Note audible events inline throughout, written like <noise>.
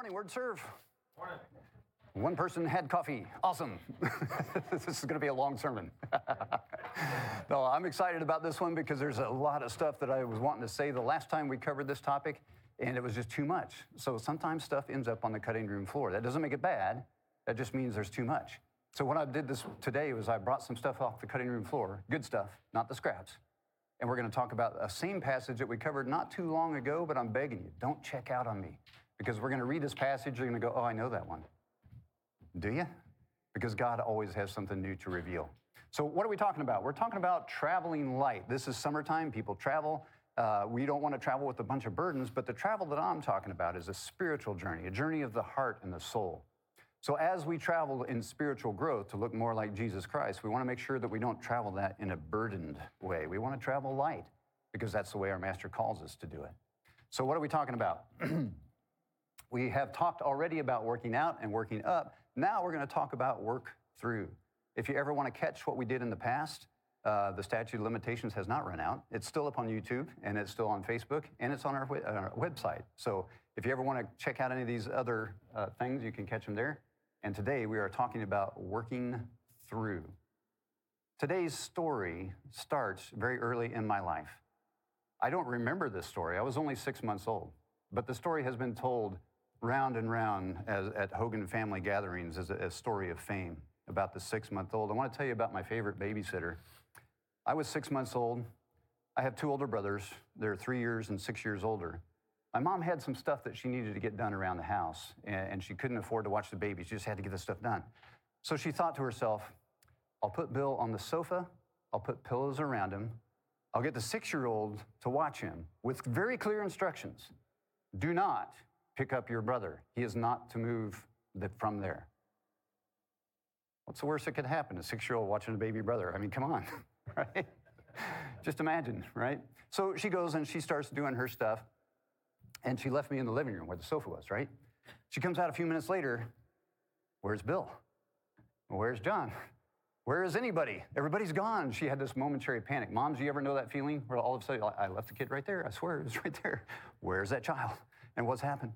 morning, word serve. Morning. One person had coffee. Awesome. <laughs> this is going to be a long sermon. <laughs> no, I'm excited about this one because there's a lot of stuff that I was wanting to say the last time we covered this topic, and it was just too much. So sometimes stuff ends up on the cutting room floor. That doesn't make it bad, that just means there's too much. So what I did this today was I brought some stuff off the cutting room floor, good stuff, not the scraps. And we're going to talk about a same passage that we covered not too long ago, but I'm begging you, don't check out on me because we're going to read this passage. You're going to go, oh, I know that one. Do you? Because God always has something new to reveal. So, what are we talking about? We're talking about traveling light. This is summertime, people travel. Uh, we don't want to travel with a bunch of burdens, but the travel that I'm talking about is a spiritual journey, a journey of the heart and the soul. So, as we travel in spiritual growth to look more like Jesus Christ, we want to make sure that we don't travel that in a burdened way. We want to travel light because that's the way our Master calls us to do it. So, what are we talking about? <clears throat> We have talked already about working out and working up. Now we're going to talk about work through. If you ever want to catch what we did in the past, uh, the statute of limitations has not run out. It's still up on YouTube and it's still on Facebook and it's on our, our website. So if you ever want to check out any of these other uh, things, you can catch them there. And today we are talking about working through. Today's story starts very early in my life. I don't remember this story. I was only six months old, but the story has been told round and round as, at Hogan family gatherings as a, a story of fame about the six month old. I want to tell you about my favorite babysitter. I was six months old. I have two older brothers. They're three years and six years older. My mom had some stuff that she needed to get done around the house, and, she couldn't afford to watch the baby. She just had to get the stuff done. So she thought to herself, I'll put Bill on the sofa, I'll put pillows around him, I'll get the six year old to watch him with very clear instructions. Do not pick up your brother. He is not to move from there. What's the worst that could happen? A six year old watching a baby brother. I mean, come on, <laughs> right? Just imagine, right? So she goes and she starts doing her stuff, and she left me in the living room where the sofa was, right? She comes out a few minutes later. Where's Bill? Where's John? Where is anybody? Everybody's gone. She had this momentary panic. Moms, do you ever know that feeling where all of a sudden, I left the kid right there. I swear it was <laughs> right there. Where's that child? And what's happened?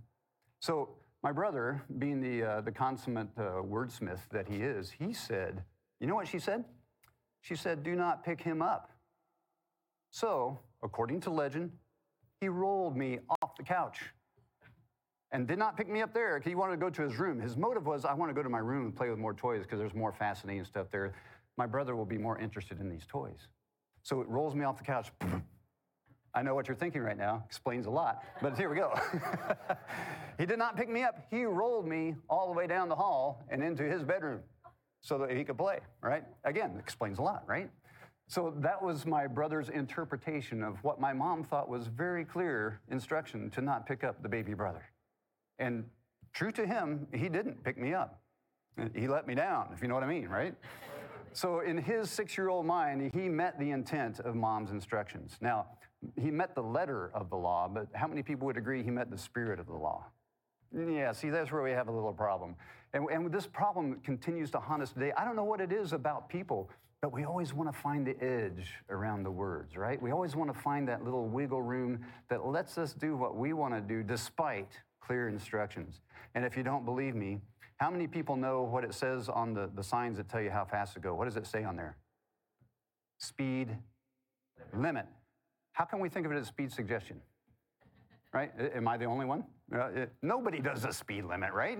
So my brother, being the, uh, the consummate uh, wordsmith that he is, he said, you know what she said? She said, do not pick him up. So, according to legend, he rolled me off the couch and did not pick me up there. because He wanted to go to his room. His motive was, I want to go to my room and play with more toys because there's more fascinating stuff there. My brother will be more interested in these toys. So it rolls me off the couch. <laughs> I know what you're thinking right now, explains a lot, but here we go. <laughs> he did not pick me up. He rolled me all the way down the hall and into his bedroom so that he could play, right? Again, explains a lot, right? So that was my brother's interpretation of what my mom thought was very clear instruction to not pick up the baby brother. And true to him, he didn't pick me up. He let me down, if you know what I mean, right? So in his six year old mind, he met the intent of mom's instructions. Now, he met the letter of the law, but how many people would agree he met the spirit of the law? Yeah, see, that's where we have a little problem. And, and this problem continues to haunt us today. I don't know what it is about people, but we always want to find the edge around the words, right? We always want to find that little wiggle room that lets us do what we want to do despite clear instructions. And if you don't believe me, how many people know what it says on the, the signs that tell you how fast to go? What does it say on there? Speed limit. How can we think of it as speed suggestion? Right? Am I the only one? Uh, nobody does a speed limit, right?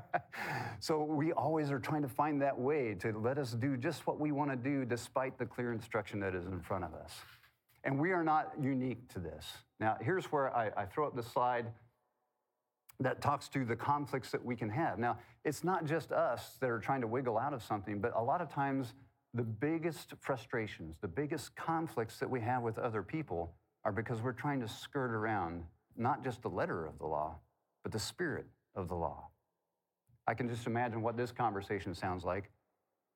<laughs> so we always are trying to find that way to let us do just what we want to do despite the clear instruction that is in front of us. And we are not unique to this. Now, here's where I, I throw up the slide that talks to the conflicts that we can have. Now, it's not just us that are trying to wiggle out of something, but a lot of times the biggest frustrations, the biggest conflicts that we have with other people are because we're trying to skirt around not just the letter of the law, but the spirit of the law. I can just imagine what this conversation sounds like.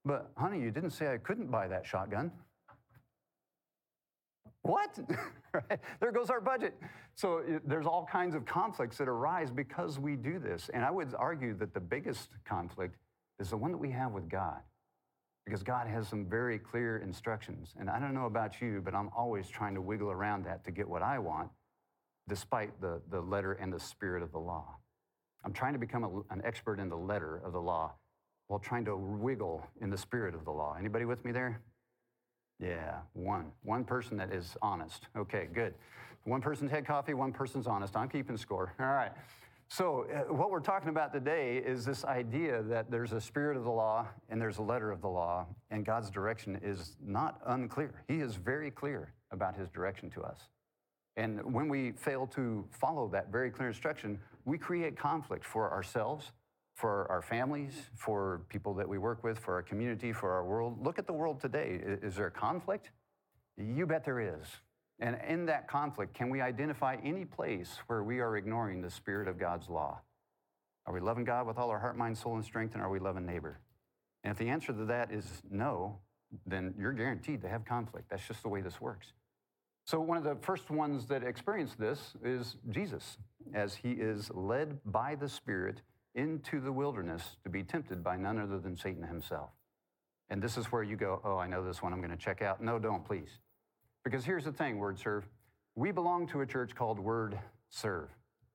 But, honey, you didn't say I couldn't buy that shotgun. What? <laughs> There goes our budget. So there's all kinds of conflicts that arise because we do this. And I would argue that the biggest conflict is the one that we have with God because God has some very clear instructions. And I don't know about you, but I'm always trying to wiggle around that to get what I want, despite the, the letter and the spirit of the law. I'm trying to become a, an expert in the letter of the law while trying to wiggle in the spirit of the law. Anybody with me there? Yeah, one. One person that is honest. Okay, good. One person's had coffee, one person's honest. I'm keeping score. All right. So, uh, what we're talking about today is this idea that there's a spirit of the law and there's a letter of the law, and God's direction is not unclear. He is very clear about his direction to us. And when we fail to follow that very clear instruction, we create conflict for ourselves, for our families, for people that we work with, for our community, for our world. Look at the world today. Is there conflict? You bet there is. And in that conflict, can we identify any place where we are ignoring the spirit of God's law? Are we loving God with all our heart, mind, soul, and strength, and are we loving neighbor? And if the answer to that is no, then you're guaranteed to have conflict. That's just the way this works. So, one of the first ones that experienced this is Jesus, as he is led by the Spirit into the wilderness to be tempted by none other than Satan himself. And this is where you go, Oh, I know this one I'm going to check out. No, don't, please. Because here's the thing, Word Serve. We belong to a church called Word Serve.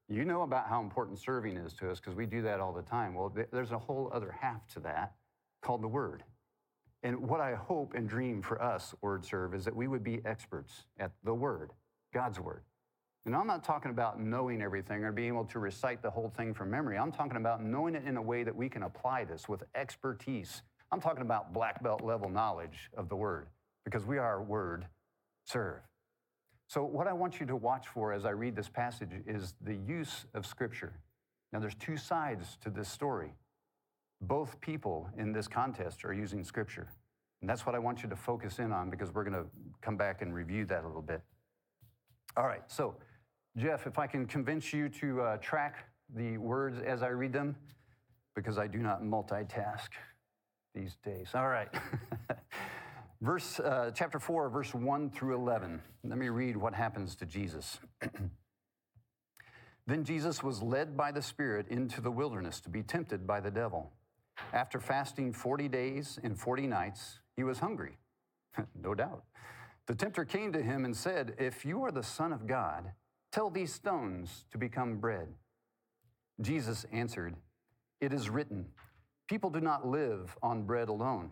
You know about how important serving is to us because we do that all the time. Well, there's a whole other half to that called the Word. And what I hope and dream for us, Word Serve, is that we would be experts at the Word, God's Word. And I'm not talking about knowing everything or being able to recite the whole thing from memory. I'm talking about knowing it in a way that we can apply this with expertise. I'm talking about black belt level knowledge of the Word because we are Word serve. So, what I want you to watch for as I read this passage is the use of Scripture. Now, there's two sides to this story. Both people in this contest are using Scripture. And that's what I want you to focus in on because we're going to come back and review that a little bit. All right, so, Jeff, if I can convince you to uh, track the words as I read them, because I do not multitask these days. All right. <laughs> Verse, uh, chapter 4, verse 1 through 11. Let me read what happens to Jesus. <clears throat> then Jesus was led by the Spirit into the wilderness to be tempted by the devil. After fasting 40 days and 40 nights, he was hungry. <laughs> no doubt. The tempter came to him and said, If you are the Son of God, tell these stones to become bread. Jesus answered, It is written, People do not live on bread alone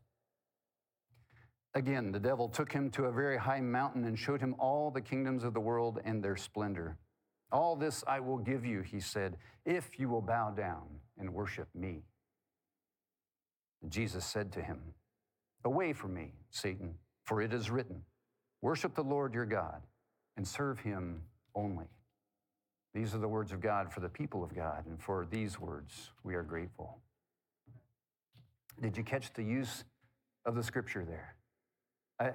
Again, the devil took him to a very high mountain and showed him all the kingdoms of the world and their splendor. All this I will give you, he said, if you will bow down and worship me. Jesus said to him, Away from me, Satan, for it is written, Worship the Lord your God and serve him only. These are the words of God for the people of God, and for these words we are grateful. Did you catch the use of the scripture there?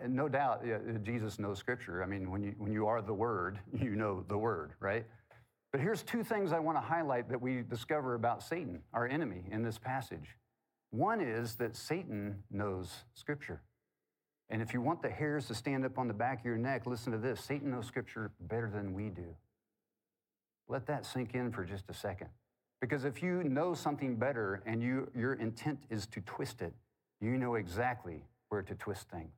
No doubt, yeah, Jesus knows Scripture. I mean, when you, when you are the Word, <laughs> you know the Word, right? But here's two things I want to highlight that we discover about Satan, our enemy, in this passage. One is that Satan knows Scripture. And if you want the hairs to stand up on the back of your neck, listen to this Satan knows Scripture better than we do. Let that sink in for just a second. Because if you know something better and you, your intent is to twist it, you know exactly where to twist things.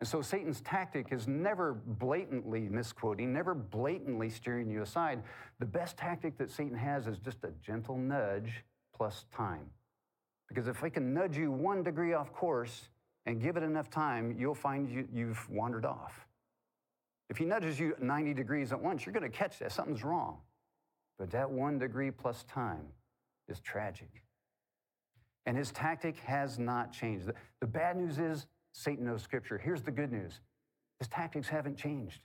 And so Satan's tactic is never blatantly misquoting, never blatantly steering you aside. The best tactic that Satan has is just a gentle nudge plus time. Because if I can nudge you one degree off course and give it enough time, you'll find you, you've wandered off. If he nudges you 90 degrees at once, you're going to catch that. Something's wrong. But that one degree plus time is tragic. And his tactic has not changed. The, the bad news is Satan knows Scripture. Here's the good news his tactics haven't changed.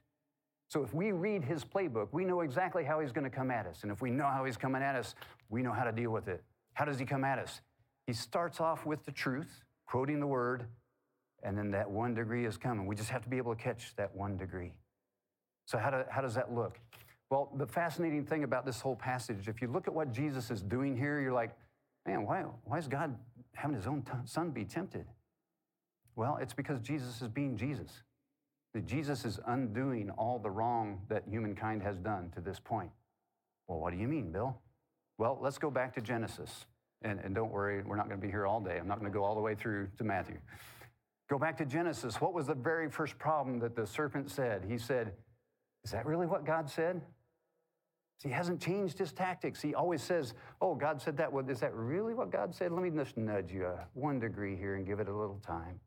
So if we read his playbook, we know exactly how he's going to come at us. And if we know how he's coming at us, we know how to deal with it. How does he come at us? He starts off with the truth, quoting the word, and then that one degree is coming. We just have to be able to catch that one degree. So, how, do, how does that look? Well, the fascinating thing about this whole passage, if you look at what Jesus is doing here, you're like, man, why, why is God having his own t- son be tempted? Well, it's because Jesus is being Jesus. That Jesus is undoing all the wrong that humankind has done to this point. Well, what do you mean, Bill? Well, let's go back to Genesis. And, and don't worry, we're not going to be here all day. I'm not going to go all the way through to Matthew. Go back to Genesis. What was the very first problem that the serpent said? He said, Is that really what God said? he hasn't changed his tactics. He always says, Oh, God said that. Well, is that really what God said? Let me just nudge you one degree here and give it a little time.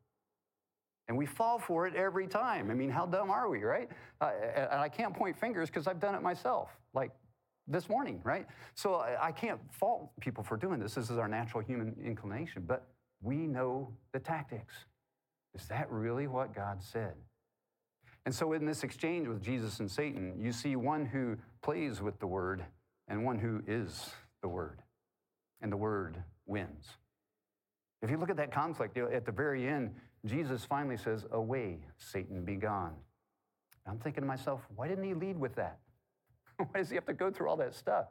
And we fall for it every time. I mean, how dumb are we, right? Uh, and I can't point fingers because I've done it myself. Like this morning, right? So I can't fault people for doing this. This is our natural human inclination, but we know the tactics. Is that really what God said? And so in this exchange with Jesus and Satan, you see one who plays with the word and one who is the word. And the word wins. If you look at that conflict, at the very end, Jesus finally says, Away, Satan, be gone. I'm thinking to myself, why didn't he lead with that? <laughs> Why does he have to go through all that stuff?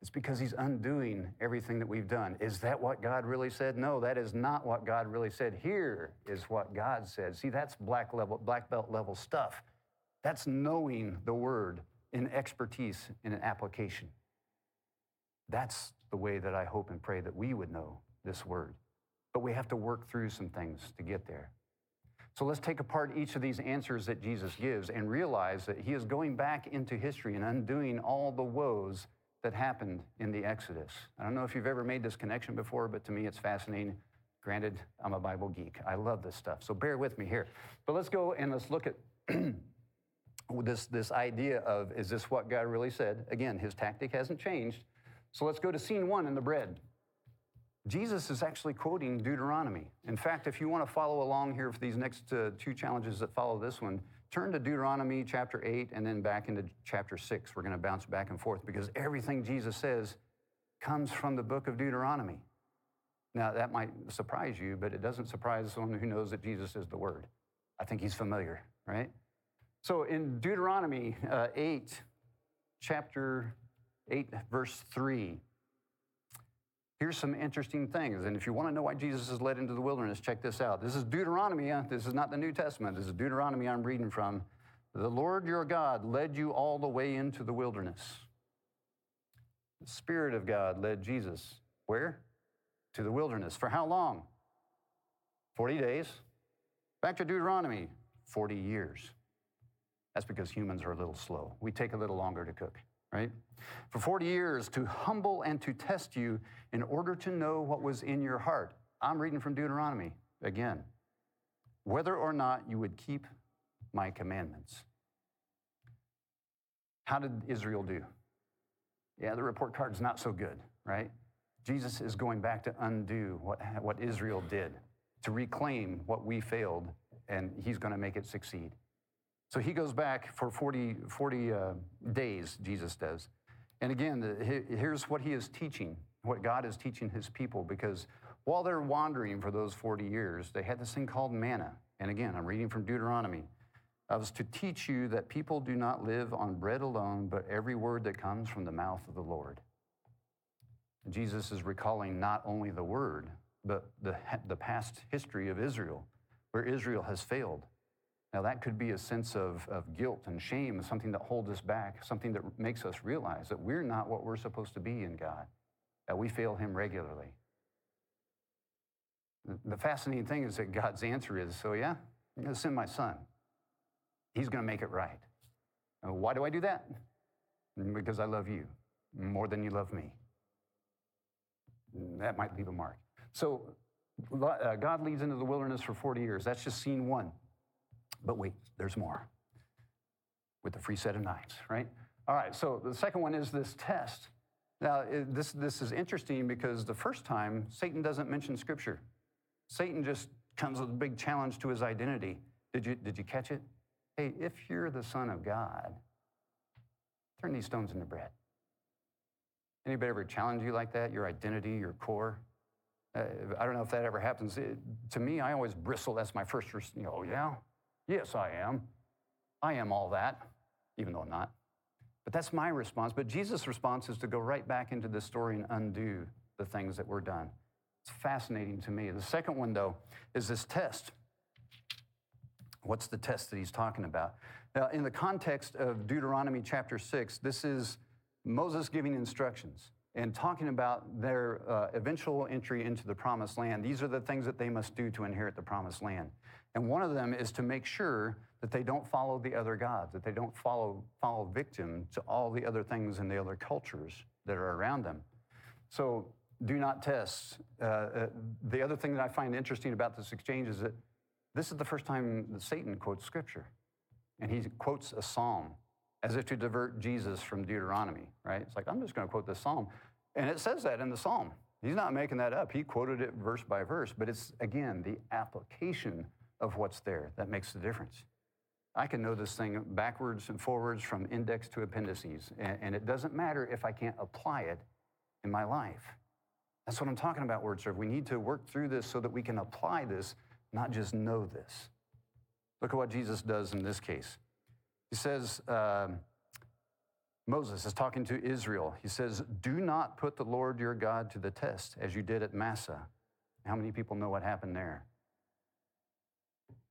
It's because he's undoing everything that we've done. Is that what God really said? No, that is not what God really said. Here is what God said. See, that's black level, black belt level stuff. That's knowing the word in expertise in an application. That's the way that I hope and pray that we would know this word. But we have to work through some things to get there. So let's take apart each of these answers that Jesus gives and realize that he is going back into history and undoing all the woes that happened in the Exodus. I don't know if you've ever made this connection before, but to me it's fascinating. Granted, I'm a Bible geek. I love this stuff. So bear with me here. But let's go and let's look at <clears throat> this, this idea of is this what God really said? Again, his tactic hasn't changed. So let's go to scene one in the bread. Jesus is actually quoting Deuteronomy. In fact, if you want to follow along here for these next uh, two challenges that follow this one, turn to Deuteronomy chapter 8 and then back into chapter 6. We're going to bounce back and forth because everything Jesus says comes from the book of Deuteronomy. Now, that might surprise you, but it doesn't surprise someone who knows that Jesus is the Word. I think he's familiar, right? So in Deuteronomy uh, 8, chapter 8, verse 3, Here's some interesting things. And if you want to know why Jesus is led into the wilderness, check this out. This is Deuteronomy. Uh, this is not the New Testament. This is Deuteronomy I'm reading from. The Lord your God led you all the way into the wilderness. The Spirit of God led Jesus where? To the wilderness. For how long? 40 days. Back to Deuteronomy, 40 years. That's because humans are a little slow. We take a little longer to cook right? For 40 years to humble and to test you in order to know what was in your heart. I'm reading from Deuteronomy again. Whether or not you would keep my commandments. How did Israel do? Yeah, the report card's not so good, right? Jesus is going back to undo what, what Israel did, to reclaim what we failed, and he's going to make it succeed. So he goes back for 40, 40 uh, days, Jesus does. And again, the, here's what he is teaching, what God is teaching his people, because while they're wandering for those 40 years, they had this thing called manna. And again, I'm reading from Deuteronomy. I was to teach you that people do not live on bread alone, but every word that comes from the mouth of the Lord. Jesus is recalling not only the word, but the, the past history of Israel, where Israel has failed. Now, that could be a sense of, of guilt and shame, something that holds us back, something that makes us realize that we're not what we're supposed to be in God, that we fail Him regularly. The fascinating thing is that God's answer is so, yeah, send my son. He's going to make it right. why do I do that? Because I love you more than you love me. That might leave a mark. So, uh, God leads into the wilderness for 40 years. That's just scene one. But wait, there's more with the free set of knives, right? All right, so the second one is this test. Now, this, this is interesting because the first time, Satan doesn't mention Scripture. Satan just comes with a big challenge to his identity. Did you, did you catch it? Hey, if you're the Son of God, turn these stones into bread. Anybody ever challenge you like that? Your identity, your core? Uh, I don't know if that ever happens. It, to me, I always bristle. That's my first, you know, oh, yeah, Yes, I am. I am all that, even though I'm not. But that's my response. But Jesus' response is to go right back into this story and undo the things that were done. It's fascinating to me. The second one, though, is this test. What's the test that he's talking about? Now, in the context of Deuteronomy chapter 6, this is Moses giving instructions and talking about their uh, eventual entry into the promised land. These are the things that they must do to inherit the promised land. And one of them is to make sure that they don't follow the other gods, that they don't follow, follow victim to all the other things in the other cultures that are around them. So do not test. Uh, uh, the other thing that I find interesting about this exchange is that this is the first time that Satan quotes scripture. And he quotes a psalm as if to divert Jesus from Deuteronomy, right? It's like, I'm just going to quote this psalm. And it says that in the psalm. He's not making that up. He quoted it verse by verse, but it's, again, the application of what's there that makes the difference. I can know this thing backwards and forwards from index to appendices, and, it doesn't matter if I can't apply it in my life. That's what I'm talking about, word serve. We need to work through this so that we can apply this, not just know this. Look at what Jesus does in this case. He says, uh, Moses is talking to Israel. He says, Do not put the Lord your God to the test as you did at Massah. How many people know what happened there?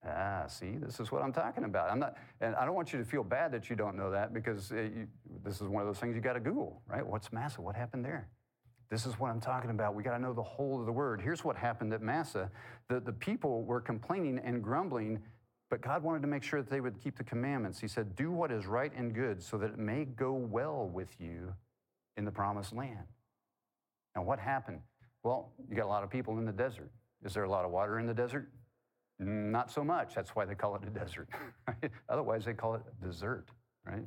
Ah, see, this is what I'm talking about. I'm not, and I don't want you to feel bad that you don't know that because it, you, this is one of those things you got to Google, right? What's Massah? What happened there? This is what I'm talking about. We got to know the whole of the word. Here's what happened at Massah The, the people were complaining and grumbling, but God wanted to make sure that they would keep the commandments. He said, Do what is right and good so that it may go well with you in the promised land. Now, what happened? Well, you got a lot of people in the desert. Is there a lot of water in the desert? Not so much. That's why they call it a desert. <laughs> Otherwise, they call it dessert, right?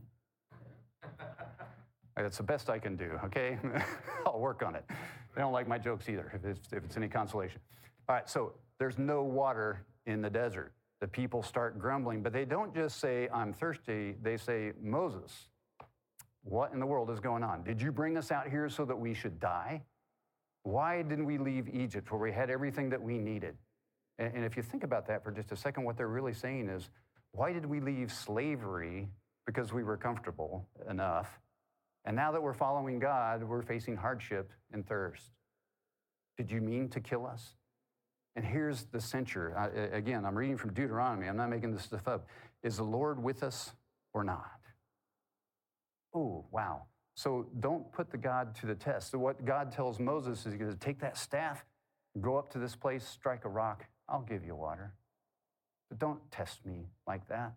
<laughs> That's the best I can do, okay? <laughs> I'll work on it. They don't like my jokes either, if it's, if it's any consolation. All right, so there's no water in the desert. The people start grumbling, but they don't just say, I'm thirsty. They say, Moses, what in the world is going on? Did you bring us out here so that we should die? Why didn't we leave Egypt where we had everything that we needed? And, and if you think about that for just a second, what they're really saying is, why did we leave slavery because we were comfortable enough? And now that we're following God, we're facing hardship and thirst. Did you mean to kill us? And here's the censure. I, again, I'm reading from Deuteronomy. I'm not making this stuff up. Is the Lord with us or not? Oh, wow. So don't put the God to the test. So what God tells Moses is he's going to take that staff, go up to this place, strike a rock. I'll give you water. But don't test me like that.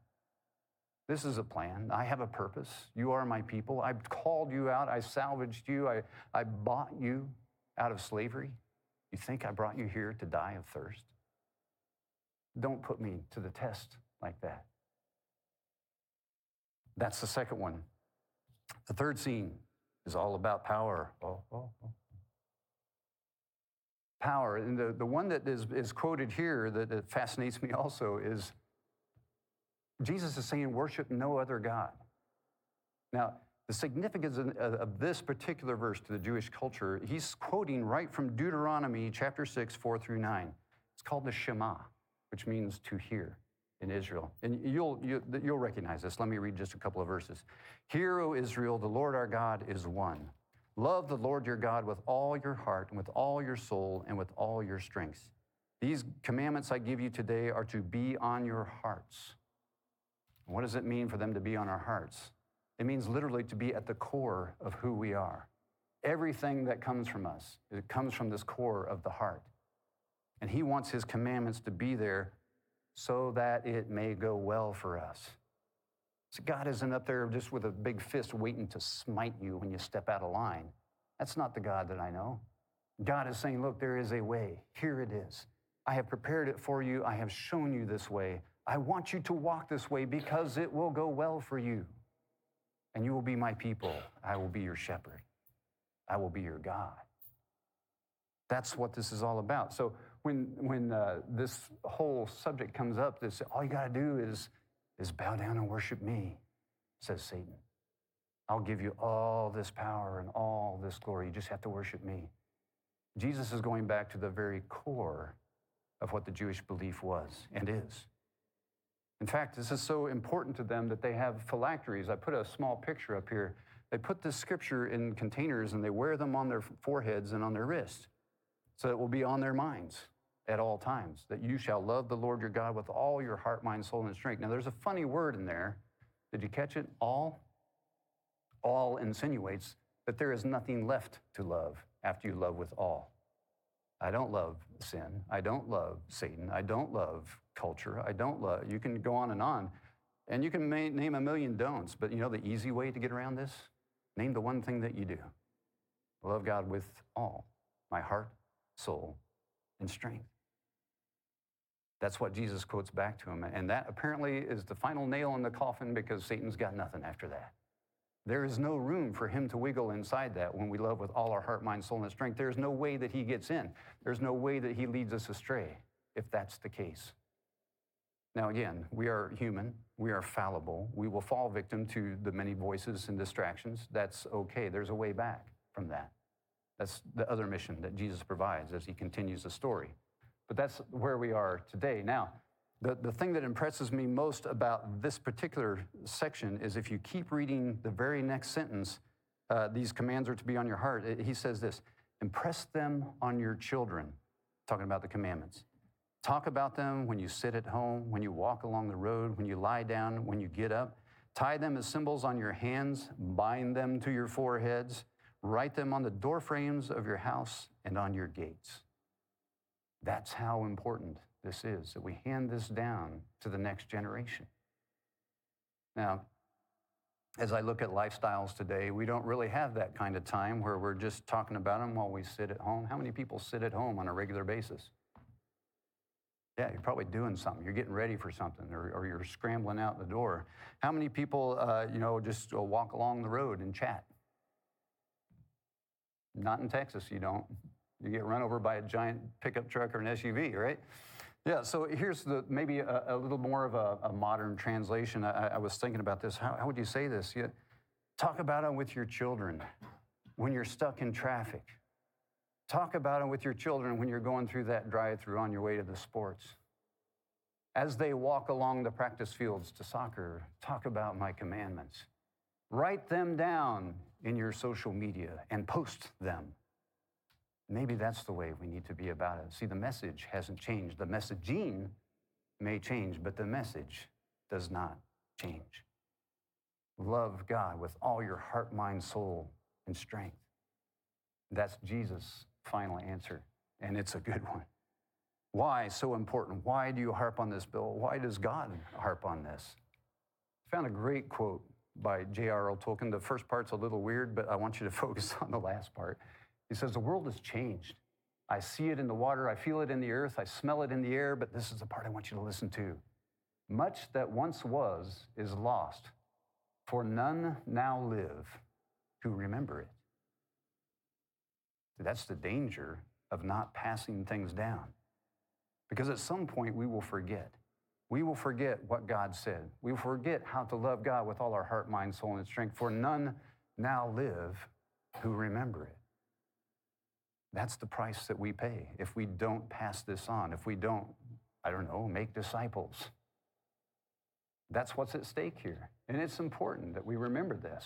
This is a plan. I have a purpose. You are my people. I've called you out. I salvaged you. I, I bought you out of slavery. You think I brought you here to die of thirst? Don't put me to the test like that. That's the second one. The third scene is all about power. Oh, oh, oh. Power. And the, the one that is, is quoted here that, that fascinates me also is Jesus is saying, worship no other God. Now, the significance of this particular verse to the Jewish culture, he's quoting right from Deuteronomy chapter 6, 4 through 9. It's called the Shema, which means to hear in Israel. And you'll, you, will you will recognize this. Let me read just a couple of verses. Hear, O Israel, the Lord our God is one. Love the Lord your God with all your heart and with all your soul and with all your strength. These commandments I give you today are to be on your hearts. What does it mean for them to be on our hearts? It means literally to be at the core of who we are. Everything that comes from us, it comes from this core of the heart. And He wants His commandments to be there so that it may go well for us. So God isn't up there just with a big fist waiting to smite you when you step out of line. That's not the God that I know. God is saying, Look, there is a way. Here it is. I have prepared it for you. I have shown you this way. I want you to walk this way because it will go well for you. And you will be my people. I will be your shepherd. I will be your God. That's what this is all about. So when, when uh, this whole subject comes up, this, all you got to do is, is bow down and worship me, says Satan. I'll give you all this power and all this glory. You just have to worship me. Jesus is going back to the very core of what the Jewish belief was and is. In fact, this is so important to them that they have phylacteries. I put a small picture up here. They put this scripture in containers and they wear them on their foreheads and on their wrists so it will be on their minds at all times that you shall love the Lord your God with all your heart, mind, soul, and strength. Now, there's a funny word in there. Did you catch it? All? All insinuates that there is nothing left to love after you love with all. I don't love sin. I don't love Satan. I don't love culture. I don't love, you can go on and on. And you can name a million don'ts, but you know the easy way to get around this? Name the one thing that you do love God with all my heart, soul, and strength. That's what Jesus quotes back to him. And that apparently is the final nail in the coffin because Satan's got nothing after that. There is no room for him to wiggle inside that when we love with all our heart, mind, soul, and strength. There's no way that he gets in. There's no way that he leads us astray if that's the case. Now, again, we are human, we are fallible, we will fall victim to the many voices and distractions. That's okay. There's a way back from that. That's the other mission that Jesus provides as he continues the story. But that's where we are today. Now, the, the thing that impresses me most about this particular section is if you keep reading the very next sentence, uh, these commands are to be on your heart. It, he says this impress them on your children, talking about the commandments. Talk about them when you sit at home, when you walk along the road, when you lie down, when you get up. Tie them as symbols on your hands, bind them to your foreheads, write them on the doorframes of your house and on your gates. That's how important this is, that we hand this down to the next generation. Now, as I look at lifestyles today, we don't really have that kind of time where we're just talking about them while we sit at home. How many people sit at home on a regular basis? Yeah, you're probably doing something. You're getting ready for something, or, or you're scrambling out the door. How many people, uh, you know, just walk along the road and chat? Not in Texas, you don't. You get run over by a giant pickup truck or an SUV, right? Yeah, so here's the maybe a, a little more of a, a modern translation. I, I, was thinking about this. How, how would you say this? You, talk about it with your children when you're stuck in traffic Talk about it with your children when you're going through that drive through on your way to the sports. As they walk along the practice fields to soccer, talk about my commandments. Write them down in your social media and post them. Maybe that's the way we need to be about it. See, the message hasn't changed. The messaging may change, but the message does not change. Love God with all your heart, mind, soul, and strength. That's Jesus' final answer, and it's a good one. Why so important? Why do you harp on this, Bill? Why does God harp on this? I found a great quote by J.R.R. Tolkien. The first part's a little weird, but I want you to <laughs> focus on the last part. He says, The world has changed. I see it in the water, I feel it in the earth, I smell it in the air, but this is the part I want you to listen to. Much that once was is lost, for none now live who remember it. That's the danger of not passing things down. Because at some point we will forget. We will forget what God said. We will forget how to love God with all our heart, mind, soul, and strength, for none now live who remember it. That's the price that we pay if we don't pass this on, if we don't, I don't know, make disciples. That's what's at stake here. And it's important that we remember this.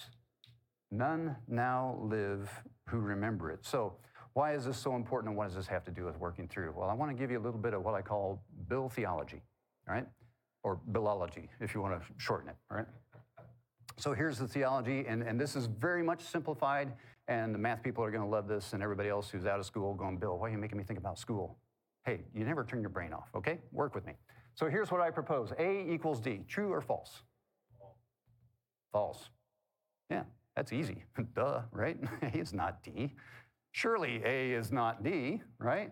None now live who remember it. So, why is this so important and what does this have to do with working through? Well, I want to give you a little bit of what I call Bill theology, right? Or Billology, if you want to shorten it, right? So here's the theology, and, and this is very much simplified, and the math people are going to love this, and everybody else who's out of school going, Bill, why are you making me think about school? Hey, you never turn your brain off, okay? Work with me. So here's what I propose A equals D, true or false? False. Yeah, that's easy. <laughs> Duh, right? <laughs> A is not D. Surely A is not D, right?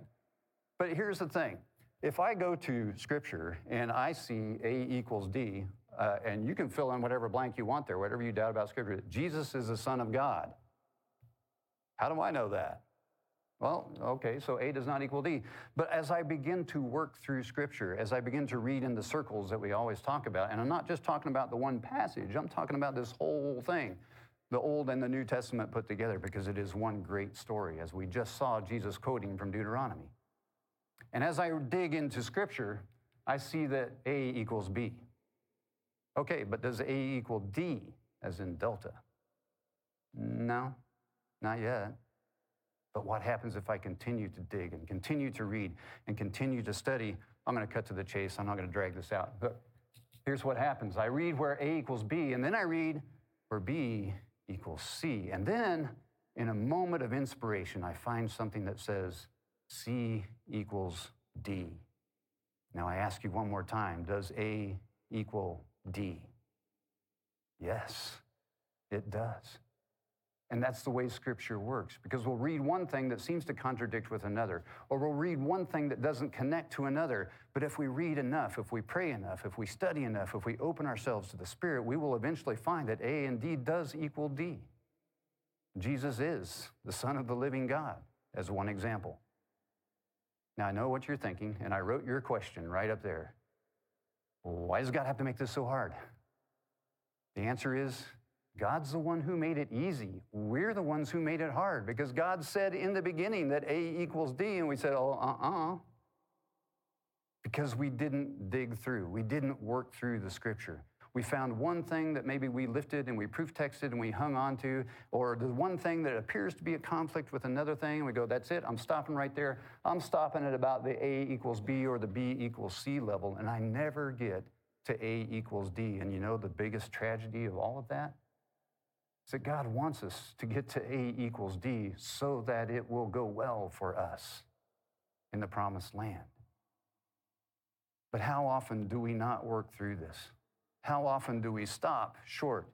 But here's the thing. If I go to Scripture and I see A equals D, uh, and you can fill in whatever blank you want there, whatever you doubt about Scripture, Jesus is the Son of God. How do I know that? Well, okay, so A does not equal D. But as I begin to work through Scripture, as I begin to read in the circles that we always talk about, and I'm not just talking about the one passage, I'm talking about this whole thing the Old and the New Testament put together because it is one great story, as we just saw Jesus quoting from Deuteronomy. And as I dig into Scripture, I see that A equals B. Okay, but does A equal D as in delta? No, not yet. But what happens if I continue to dig and continue to read and continue to study? I'm going to cut to the chase. I'm not going to drag this out. But here's what happens I read where A equals B, and then I read where B equals C. And then, in a moment of inspiration, I find something that says C equals D. Now I ask you one more time does A equal D? Yes, it does. And that's the way Scripture works because we'll read one thing that seems to contradict with another, or we'll read one thing that doesn't connect to another. But if we read enough, if we pray enough, if we study enough, if we open ourselves to the Spirit, we will eventually find that A and D does equal D. Jesus is the Son of the living God, as one example. Now, I know what you're thinking, and I wrote your question right up there. Why does God have to make this so hard? The answer is God's the one who made it easy. We're the ones who made it hard because God said in the beginning that A equals D, and we said, oh, uh uh-uh. uh. Because we didn't dig through, we didn't work through the scripture. We found one thing that maybe we lifted and we proof texted and we hung on to, or the one thing that appears to be a conflict with another thing, and we go, that's it, I'm stopping right there. I'm stopping at about the A equals B or the B equals C level, and I never get to A equals D. And you know the biggest tragedy of all of that? That God wants us to get to A equals D so that it will go well for us in the promised land. But how often do we not work through this? How often do we stop short?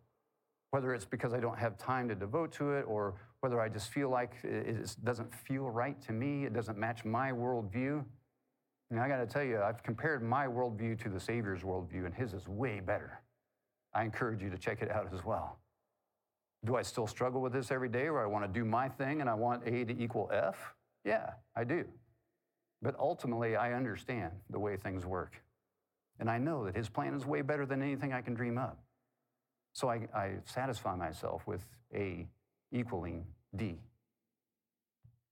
Whether it's because I don't have time to devote to it or whether I just feel like it doesn't feel right to me, it doesn't match my worldview. And I got to tell you, I've compared my worldview to the Savior's worldview, and his is way better. I encourage you to check it out as well. Do I still struggle with this every day where I want to do my thing and I want A to equal F? Yeah, I do. But ultimately, I understand the way things work. And I know that his plan is way better than anything I can dream up. So I, I satisfy myself with A equaling D.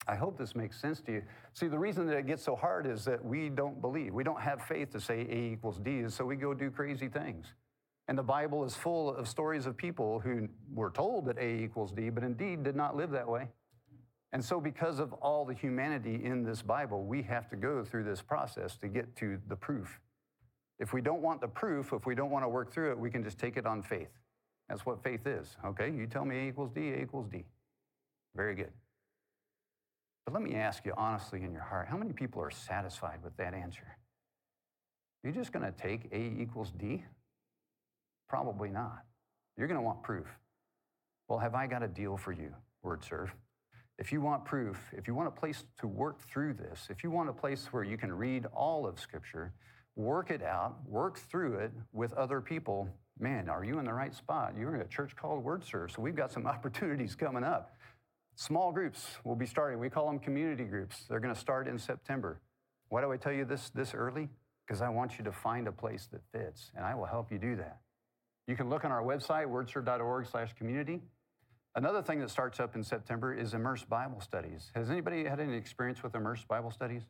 I hope this makes sense to you. See, the reason that it gets so hard is that we don't believe. We don't have faith to say A equals D, is so we go do crazy things. And the Bible is full of stories of people who were told that A equals D, but indeed did not live that way. And so, because of all the humanity in this Bible, we have to go through this process to get to the proof. If we don't want the proof, if we don't want to work through it, we can just take it on faith. That's what faith is. Okay, you tell me A equals D, A equals D. Very good. But let me ask you honestly in your heart how many people are satisfied with that answer? You're just going to take A equals D? Probably not. You're going to want proof. Well, have I got a deal for you, Word Serve? If you want proof, if you want a place to work through this, if you want a place where you can read all of Scripture, work it out, work through it with other people, man, are you in the right spot? You're in a church called Word Serve, so we've got some <laughs> opportunities coming up. Small groups will be starting. We call them community groups. They're going to start in September. Why do I tell you this this early? Because I want you to find a place that fits, and I will help you do that. You can look on our website, wordserve.org slash community. Another thing that starts up in September is Immerse Bible Studies. Has anybody had any experience with Immerse Bible Studies?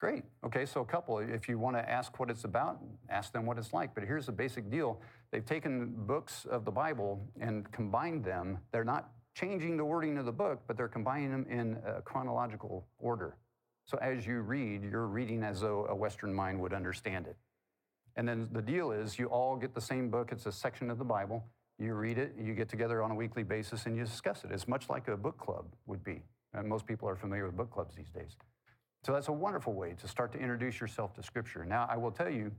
Great. Okay, so a couple. If you want to ask what it's about, ask them what it's like. But here's the basic deal they've taken books of the Bible and combined them. They're not changing the wording of the book, but they're combining them in a chronological order. So as you read, you're reading as though a Western mind would understand it. And then the deal is you all get the same book. It's a section of the Bible. You read it, you get together on a weekly basis, and you discuss it. It's much like a book club would be. And most people are familiar with book clubs these days. So that's a wonderful way to start to introduce yourself to Scripture. Now, I will tell you,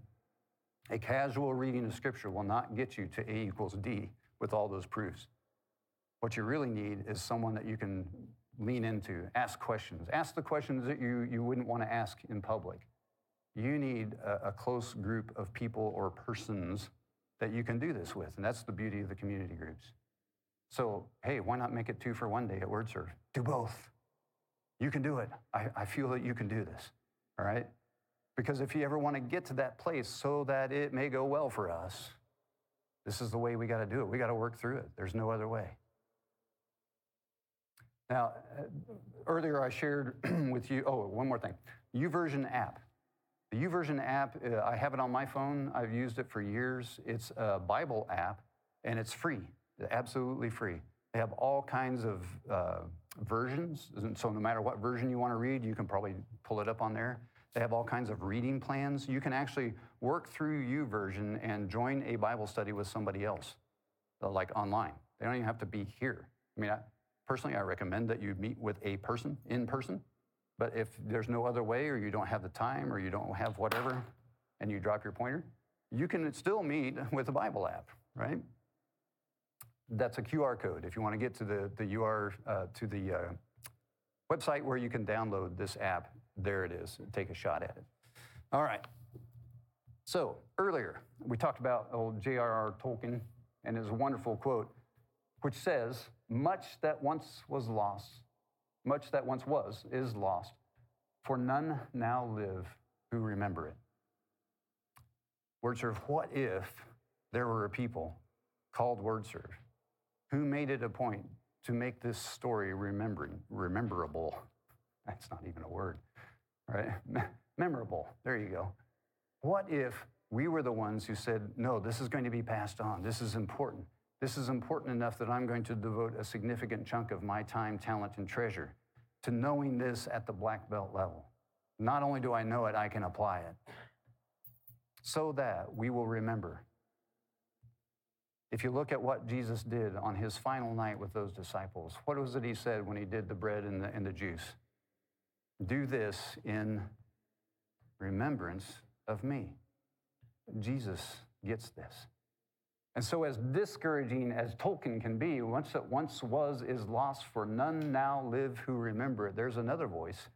a casual reading of Scripture will not get you to A equals D with all those proofs. What you really need is someone that you can lean into, ask questions. Ask the questions that you, you wouldn't want to ask in public you need a, a, close group of people or persons that you can do this with. And that's the beauty of the community groups. So, hey, why not make it two for one day at WordServe? Do both. You can do it. I, I feel that you can do this, all right? Because if you ever want to get to that place so that it may go well for us, this is the way we got to do it. We got to work through it. There's no other way. Now, earlier I shared <clears throat> with you, oh, one more thing. YouVersion app. The YouVersion app, uh, I have it on my phone. I've used it for years. It's a Bible app, and it's free, absolutely free. They have all kinds of uh, versions, so no matter what version you want to read, you can probably pull it up on there. They have all kinds of reading plans. You can actually work through YouVersion and join a Bible study with somebody else, uh, like online. They don't even have to be here. I mean, I, personally, I recommend that you meet with a person in person. But if there's no other way, or you don't have the time, or you don't have whatever, and you drop your pointer, you can still meet <laughs> with a Bible app, right? That's a QR code. If you want to get to the, the UR, uh, to the uh, website where you can download this app, there it is. Take a shot at it. All right. So earlier, we talked about old J.R.R. Tolkien and his wonderful quote, which says, Much that once was lost, much that once was, is lost, for none now live who remember it. Word serve, what if there were a people called Word serve who made it a point to make this story remembering, rememberable? <laughs> That's not even a word, right? Memorable. There you go. What if we were the ones who said, no, this is going to be passed on. This is important. This is important enough that I'm going to devote a significant chunk of my time, talent, and treasure to knowing this at the black belt level. Not only do I know it, I can apply it so that we will remember. If you look at what Jesus did on his final night with those disciples, what was it he said when he did the bread and the, and the juice? Do this in remembrance of me. Jesus gets this. And so, as discouraging as Tolkien can be, once that once was is lost, for none now live who remember it, there's another voice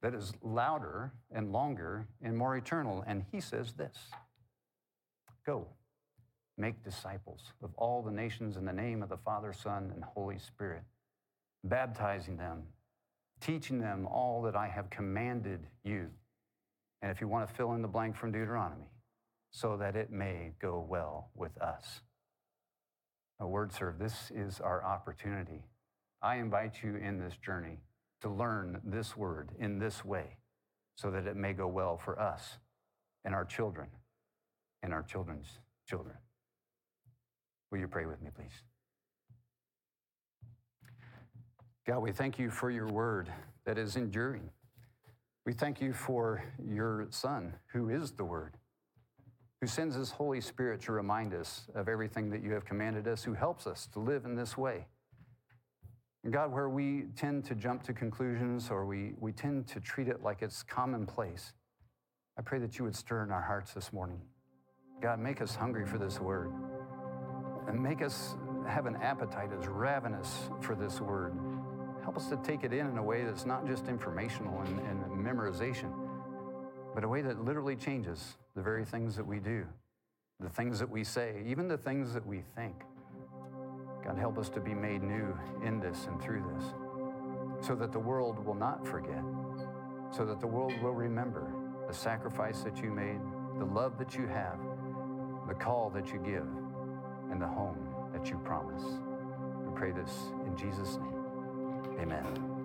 that is louder and longer and more eternal. And he says this Go, make disciples of all the nations in the name of the Father, Son, and Holy Spirit, baptizing them, teaching them all that I have commanded you. And if you want to fill in the blank from Deuteronomy, so that it may go well with us. A word serve, this is our opportunity. I invite you in this journey to learn this word in this way so that it may go well for us and our children and our children's children. Will you pray with me, please? God, we thank you for your word that is enduring. We thank you for your Son, who is the Word who sends his Holy Spirit to remind us of everything that you have commanded us, who helps us to live in this way. And God, where we tend to jump to conclusions or we, we tend to treat it like it's commonplace, I pray that you would stir in our hearts this morning. God, make us hungry for this word and make us have an appetite as ravenous for this word. Help us to take it in in a way that's not just informational and, and memorization but a way that literally changes the very things that we do, the things that we say, even the things that we think. God, help us to be made new in this and through this, so that the world will not forget, so that the world will remember the sacrifice that you made, the love that you have, the call that you give, and the home that you promise. We pray this in Jesus' name. Amen.